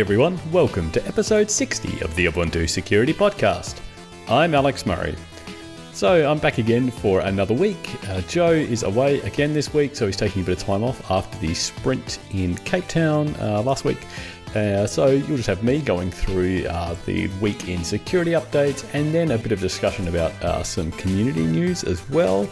everyone, welcome to episode 60 of the Ubuntu Security Podcast. I'm Alex Murray. So I'm back again for another week. Uh, Joe is away again this week, so he's taking a bit of time off after the sprint in Cape Town uh, last week. Uh, so you'll just have me going through uh, the week in security updates and then a bit of discussion about uh, some community news as well.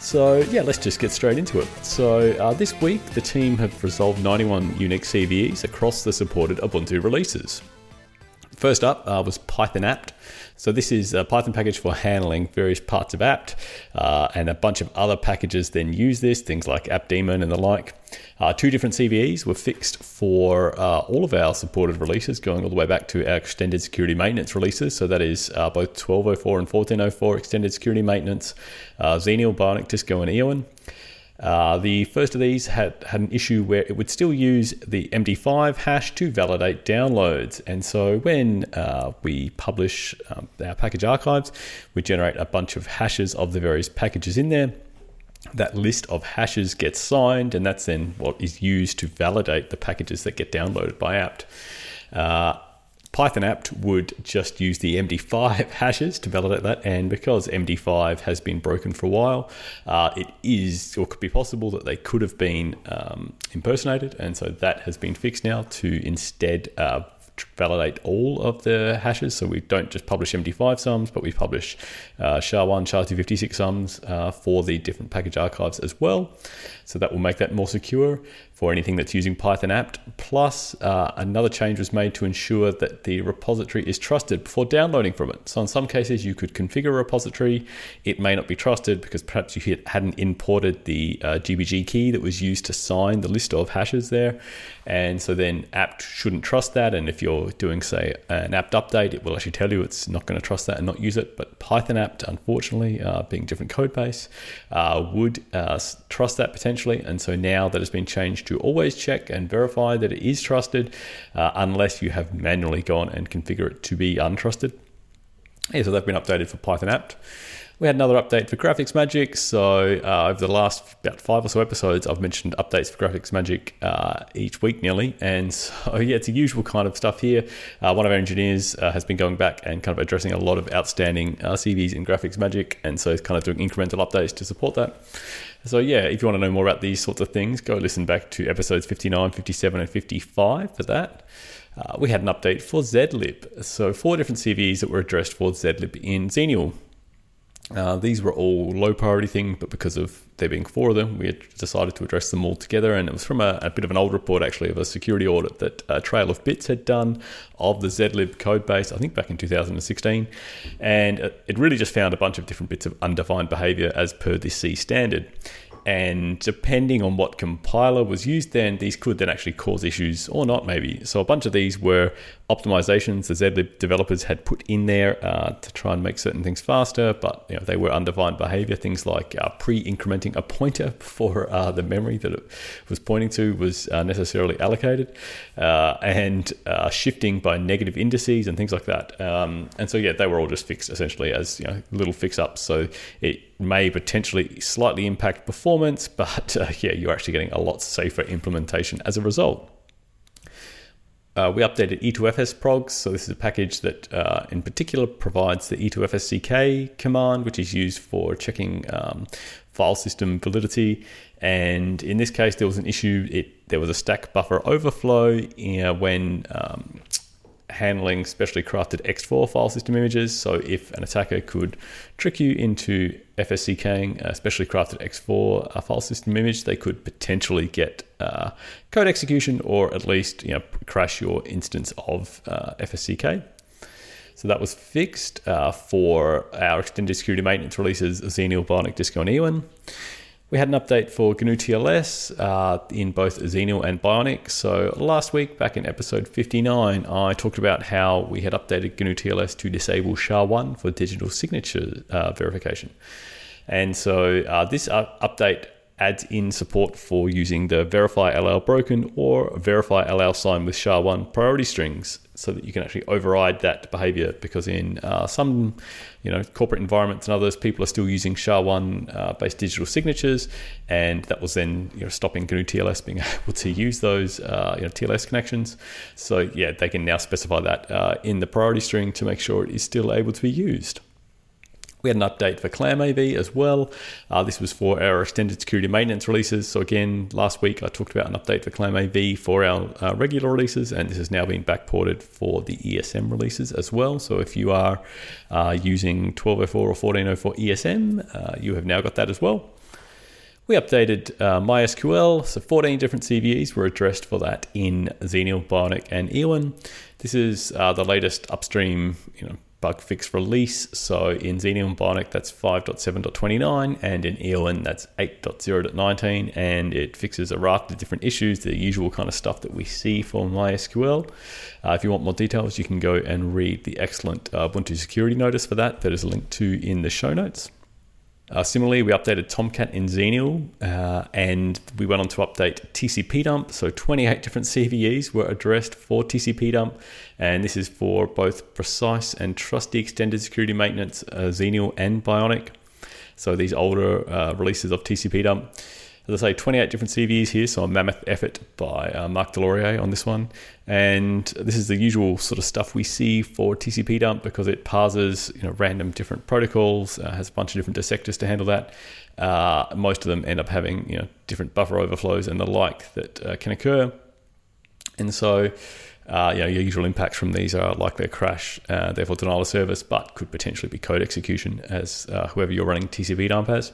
So yeah, let's just get straight into it. So uh, this week the team have resolved 91 unique CVEs across the supported Ubuntu releases. First up uh, was Python apt. So this is a Python package for handling various parts of apt, uh, and a bunch of other packages then use this, things like aptdaemon and the like. Uh, two different CVEs were fixed for uh, all of our supported releases, going all the way back to our extended security maintenance releases. So that is uh, both 1204 and 1404 extended security maintenance, uh, Xenial, Bionic, Disco, and Eoan. Uh, the first of these had, had an issue where it would still use the MD5 hash to validate downloads. And so when uh, we publish um, our package archives, we generate a bunch of hashes of the various packages in there. That list of hashes gets signed, and that's then what is used to validate the packages that get downloaded by apt. Uh, Python apt would just use the MD5 hashes to validate that, and because MD5 has been broken for a while, uh, it is or could be possible that they could have been um, impersonated, and so that has been fixed now to instead uh, validate all of the hashes. So we don't just publish MD5 sums, but we publish uh, SHA-1, SHA-256 sums uh, for the different package archives as well. So that will make that more secure for anything that's using Python apt. Plus, uh, another change was made to ensure that the repository is trusted before downloading from it. So in some cases, you could configure a repository. It may not be trusted because perhaps you hadn't imported the uh, GPG key that was used to sign the list of hashes there. And so then apt shouldn't trust that. And if you're doing, say, an apt update, it will actually tell you it's not going to trust that and not use it. But Python apt, unfortunately, uh, being different code base, uh, would uh, trust that potentially. And so now that has been changed to always check and verify that it is trusted, uh, unless you have manually gone and configure it to be untrusted. Yeah, so they've been updated for Python apt. We had another update for GraphicsMagick. So uh, over the last about five or so episodes, I've mentioned updates for GraphicsMagick uh, each week nearly. And so yeah, it's the usual kind of stuff here. Uh, one of our engineers uh, has been going back and kind of addressing a lot of outstanding uh, CVEs in GraphicsMagick, and so he's kind of doing incremental updates to support that. So yeah, if you want to know more about these sorts of things, go listen back to episodes 59, 57, and 55 for that. Uh, we had an update for zlib. So four different CVEs that were addressed for zlib in Xenial. Uh, these were all low priority things, but because of there being four of them, we had decided to address them all together. And it was from a, a bit of an old report, actually, of a security audit that Trail of Bits had done of the zlib code base, I think back in 2016. And it really just found a bunch of different bits of undefined behavior as per the C standard. And depending on what compiler was used, then these could then actually cause issues or not, maybe. So a bunch of these were optimizations the zlib developers had put in there uh, to try and make certain things faster, but you know, they were undefined behavior. Things like uh, pre-incrementing a pointer for uh, the memory that it was pointing to was uh, necessarily allocated, uh, and uh, shifting by negative indices and things like that. Um, and so yeah, they were all just fixed essentially as you know, little fix-ups. So it may potentially slightly impact performance, but yeah, you're actually getting a lot safer implementation as a result. Uh, we updated e2fsprogs, so this is a package that uh, in particular provides the E2FSCK command, which is used for checking um, file system validity. And in this case, there was an issue. It there was a stack buffer overflow know, when um, handling specially crafted ext4 file system images. So if an attacker could trick you into FSCKing a specially crafted ext4 file system image, they could potentially get uh, code execution or at least you know crash your instance of uh, FSCK. So that was fixed uh, for our extended security maintenance releases, Xenial, Bionic, Disco, and Eoan. We had an update for GnuTLS uh, in both Xenial and Bionic. So last week, back in episode 59, I talked about how we had updated GnuTLS to disable SHA-1 for digital signature uh, verification. And so uh, this uh, update adds in support for using the verify allow broken or verify allow sign with SHA-1 priority strings so that you can actually override that behavior because in uh, some you know corporate environments and others people are still using SHA-1 uh, based digital signatures and that was then you know stopping GnuTLS being able to use those uh, you know TLS connections. So yeah they can now specify that uh, in the priority string to make sure it is still able to be used we had an update for ClamAV as well. Uh, this was for our extended security maintenance releases. So, again, last week I talked about an update for ClamAV for our uh, regular releases, and this has now been backported for the ESM releases as well. So, if you are uh, using 1204 or 1404 ESM, uh, you have now got that as well. We updated uh, MySQL, so 14 different CVEs were addressed for that in Xenial, Bionic, and Eoan. This is uh, the latest upstream, you know, bug fix release. So in Xenial Bionic, that's 5.7.29, and in Eoan, that's 8.0.19, and it fixes a raft of different issues, the usual kind of stuff that we see for MySQL. Uh, if you want more details, you can go and read the excellent uh, Ubuntu security notice for that, that is linked to in the show notes. Uh, similarly, we updated Tomcat in Xenial uh, and we went on to update tcpdump. So 28 different CVEs were addressed for tcpdump, and this is for both precise and trusty extended security maintenance, uh, Xenial and Bionic. So these older uh, releases of tcpdump. As I say, 28 different CVEs here, so a mammoth effort by uh, Marc Deslauriers on this one. And this is the usual sort of stuff we see for tcpdump because it parses you know, random different protocols, uh, has a bunch of different dissectors to handle that. Uh, most of them end up having you know, different buffer overflows and the like that uh, can occur. And so uh, you know, your usual impacts from these are likely a crash, uh, therefore denial of service, but could potentially be code execution as uh, whoever you're running tcpdump has.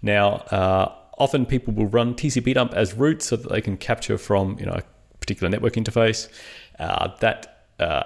Now, uh, often people will run tcpdump as root so that they can capture from you know a particular network interface. Uh, that uh,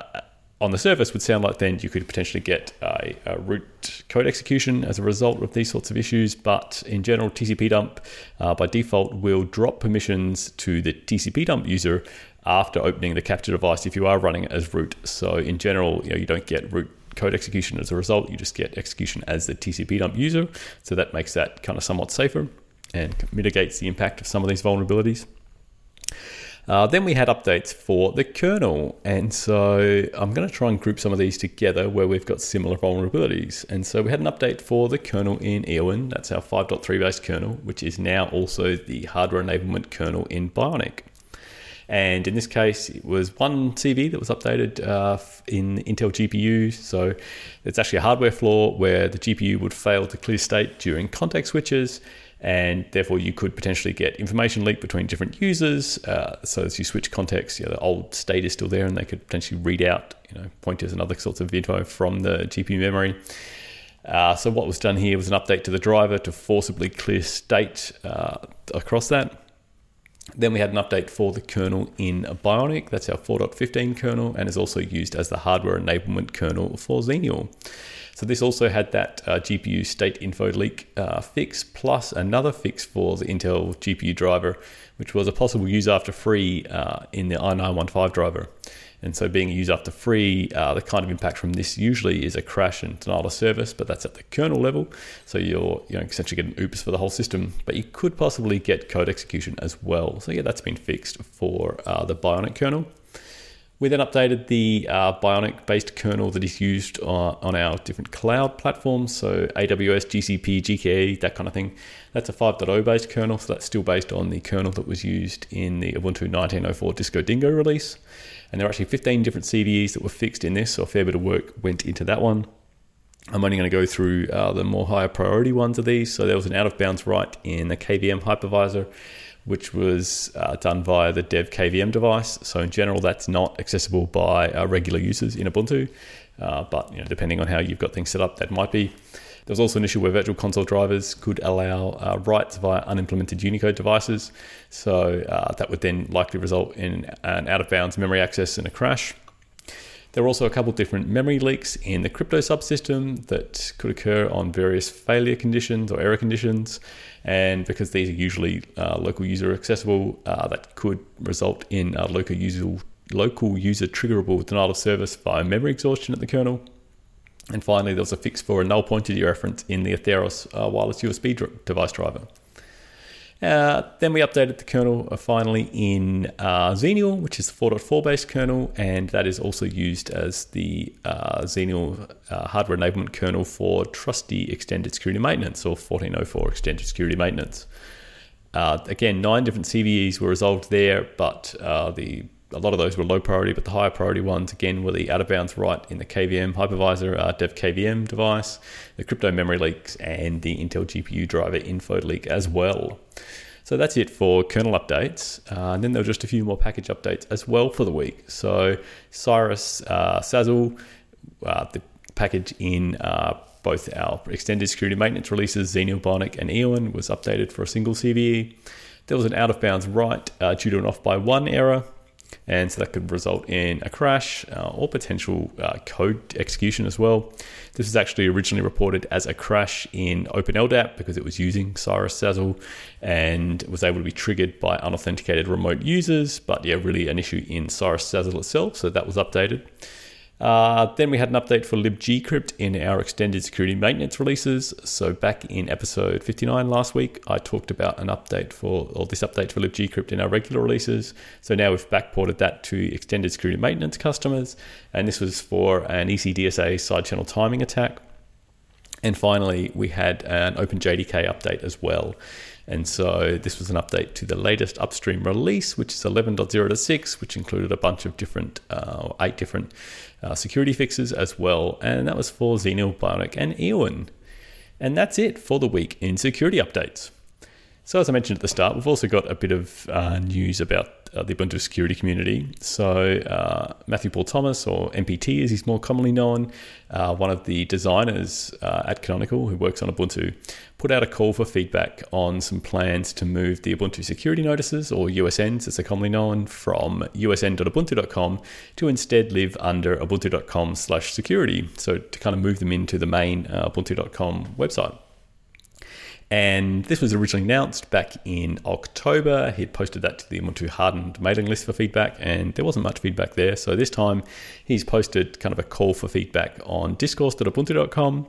on the surface would sound like then you could potentially get a, a, root code execution as a result of these sorts of issues. But in general, tcpdump uh, by default will drop permissions to the tcpdump user after opening the capture device if you are running it as root. So in general, you know you don't get root code execution as a result. You just get execution as the tcpdump user. So that makes that kind of somewhat safer and mitigates the impact of some of these vulnerabilities. Uh, then we had updates for the kernel, and so I'm going to try and group some of these together where we've got similar vulnerabilities. And so we had an update for the kernel in Eoan, that's our 5.3 based kernel, which is now also the hardware enablement kernel in Bionic. And in this case, it was one CVE that was updated uh, in Intel GPU. So it's actually a hardware flaw where the GPU would fail to clear state during context switches and therefore you could potentially get information leak between different users. Uh, so as you switch context, you know, the old state is still there, and they could potentially read out you know pointers and other sorts of info from the GPU memory. Uh, so what was done here was an update to the driver to forcibly clear state uh, across that. Then we had an update for the kernel in Bionic. That's our 4.15 kernel and is also used as the hardware enablement kernel for Xenial. So this also had that uh, GPU state info leak uh, fix plus another fix for the Intel GPU driver, which was a possible use after free uh, in the i915 driver. And so, being a use after free, uh, the kind of impact from this usually is a crash and denial of service, but that's at the kernel level. So you're you know essentially getting oops for the whole system, but you could possibly get code execution as well. So yeah, that's been fixed for uh, the Bionic kernel. We then updated the uh, Bionic based kernel that is used on, on our different cloud platforms, so AWS, GCP, GKE, that kind of thing. That's a 5.0 based kernel, so that's still based on the kernel that was used in the Ubuntu 1904 Disco Dingo release. And there are actually 15 different CVEs that were fixed in this, so a fair bit of work went into that one. I'm only going to go through uh, the more higher priority ones of these. So there was an out of bounds write in the KVM hypervisor which was uh, done via the dev KVM device. So in general, that's not accessible by uh, regular users in Ubuntu, uh, but you know, depending on how you've got things set up, that might be. There was also an issue where Virtual Console drivers could allow uh, writes via unimplemented Unicode devices. So uh, that would then likely result in an out of bounds memory access and a crash. There were also a couple different memory leaks in the crypto subsystem that could occur on various failure conditions or error conditions. And because these are usually uh, local user accessible, uh, that could result in a local user, local user triggerable denial of service via memory exhaustion at the kernel. And finally, there was a fix for a null pointer dereference in the Atheros uh, wireless USB dr- device driver. Uh, then we updated the kernel uh, finally in uh, Xenial, which is the 4.4 based kernel, and that is also used as the uh, Xenial uh, hardware enablement kernel for trusty extended security maintenance or 1404 extended security maintenance. Uh, again, nine different CVEs were resolved there, but the a lot of those were low priority, but the higher priority ones again were the out of bounds write in the KVM hypervisor uh, dev KVM device, the crypto memory leaks, and the Intel GPU driver info leak as well. So that's it for kernel updates. Uh, and then there were just a few more package updates as well for the week. So Cyrus uh, Sazzle, uh, the package in uh, both our extended security maintenance releases, Xenial Bionic and Eoan, was updated for a single CVE. There was an out of bounds write uh, due to an off by one error and so that could result in a crash uh, or potential uh, code execution as well. This was actually originally reported as a crash in OpenLDAP because it was using Cyrus SASL and was able to be triggered by unauthenticated remote users, but yeah, really an issue in Cyrus SASL itself, so that was updated. Uh, then we had an update for libgcrypt in our extended security maintenance releases. So back in episode 59 last week, I talked about an update for, or this update for libgcrypt in our regular releases. So now we've backported that to extended security maintenance customers. And this was for an ECDSA side channel timing attack. And finally, we had an OpenJDK update as well. And so this was an update to the latest upstream release, which is 11.0.6, which included a bunch of different, uh, eight different uh, security fixes as well. And that was for Xenial, Bionic, and Eoan. And that's it for the week in security updates. So, as I mentioned at the start, we've also got a bit of uh, news about uh, the Ubuntu security community. So, uh, Matthew Paul Thomas, or MPT as he's more commonly known, uh, one of the designers uh, at Canonical who works on Ubuntu, put out a call for feedback on some plans to move the Ubuntu security notices, or USNs as they're commonly known, from usn.ubuntu.com to instead live under ubuntu.com slash security. So, to kind of move them into the main uh, ubuntu.com website. And this was originally announced back in October. He had posted that to the Ubuntu hardened mailing list for feedback, and there wasn't much feedback there. So this time he's posted kind of a call for feedback on discourse.ubuntu.com.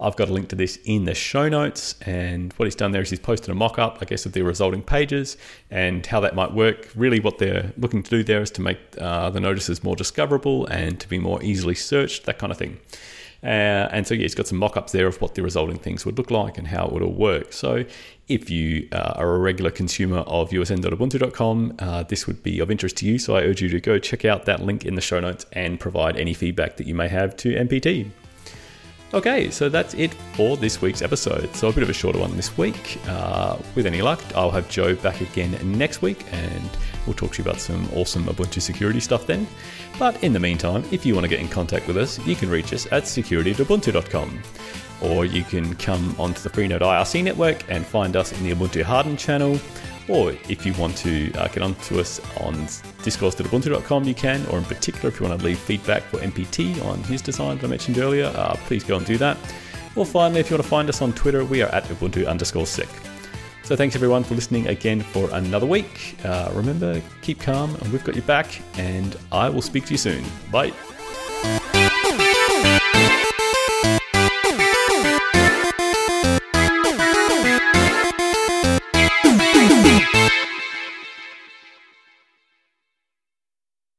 I've got a link to this in the show notes. And what he's done there is he's posted a mock up, I guess, of the resulting pages and how that might work. Really, what they're looking to do there is to make uh, the notices more discoverable and to be more easily searched, that kind of thing. Uh, and so, yeah, it's got some mock ups there of what the resulting things would look like and how it would all work. So, if you uh, are a regular consumer of usn.ubuntu.com, uh, this would be of interest to you. So, I urge you to go check out that link in the show notes and provide any feedback that you may have to MPT. Okay, so that's it for this week's episode. So, a bit of a shorter one this week. Uh, with any luck, I'll have Joe back again next week and we'll talk to you about some awesome Ubuntu security stuff then. But in the meantime, if you want to get in contact with us, you can reach us at security.ubuntu.com. Or you can come onto the Freenode IRC network and find us in the Ubuntu Hardened channel or if you want to uh, get onto us on discourse.ubuntu.com, you can. Or in particular, if you want to leave feedback for MPT on his design that I mentioned earlier, uh, please go and do that. Or finally, if you want to find us on Twitter, we are at Ubuntu underscore sec. So thanks everyone for listening again for another week. Uh, remember, keep calm, and we've got your back, and I will speak to you soon. Bye.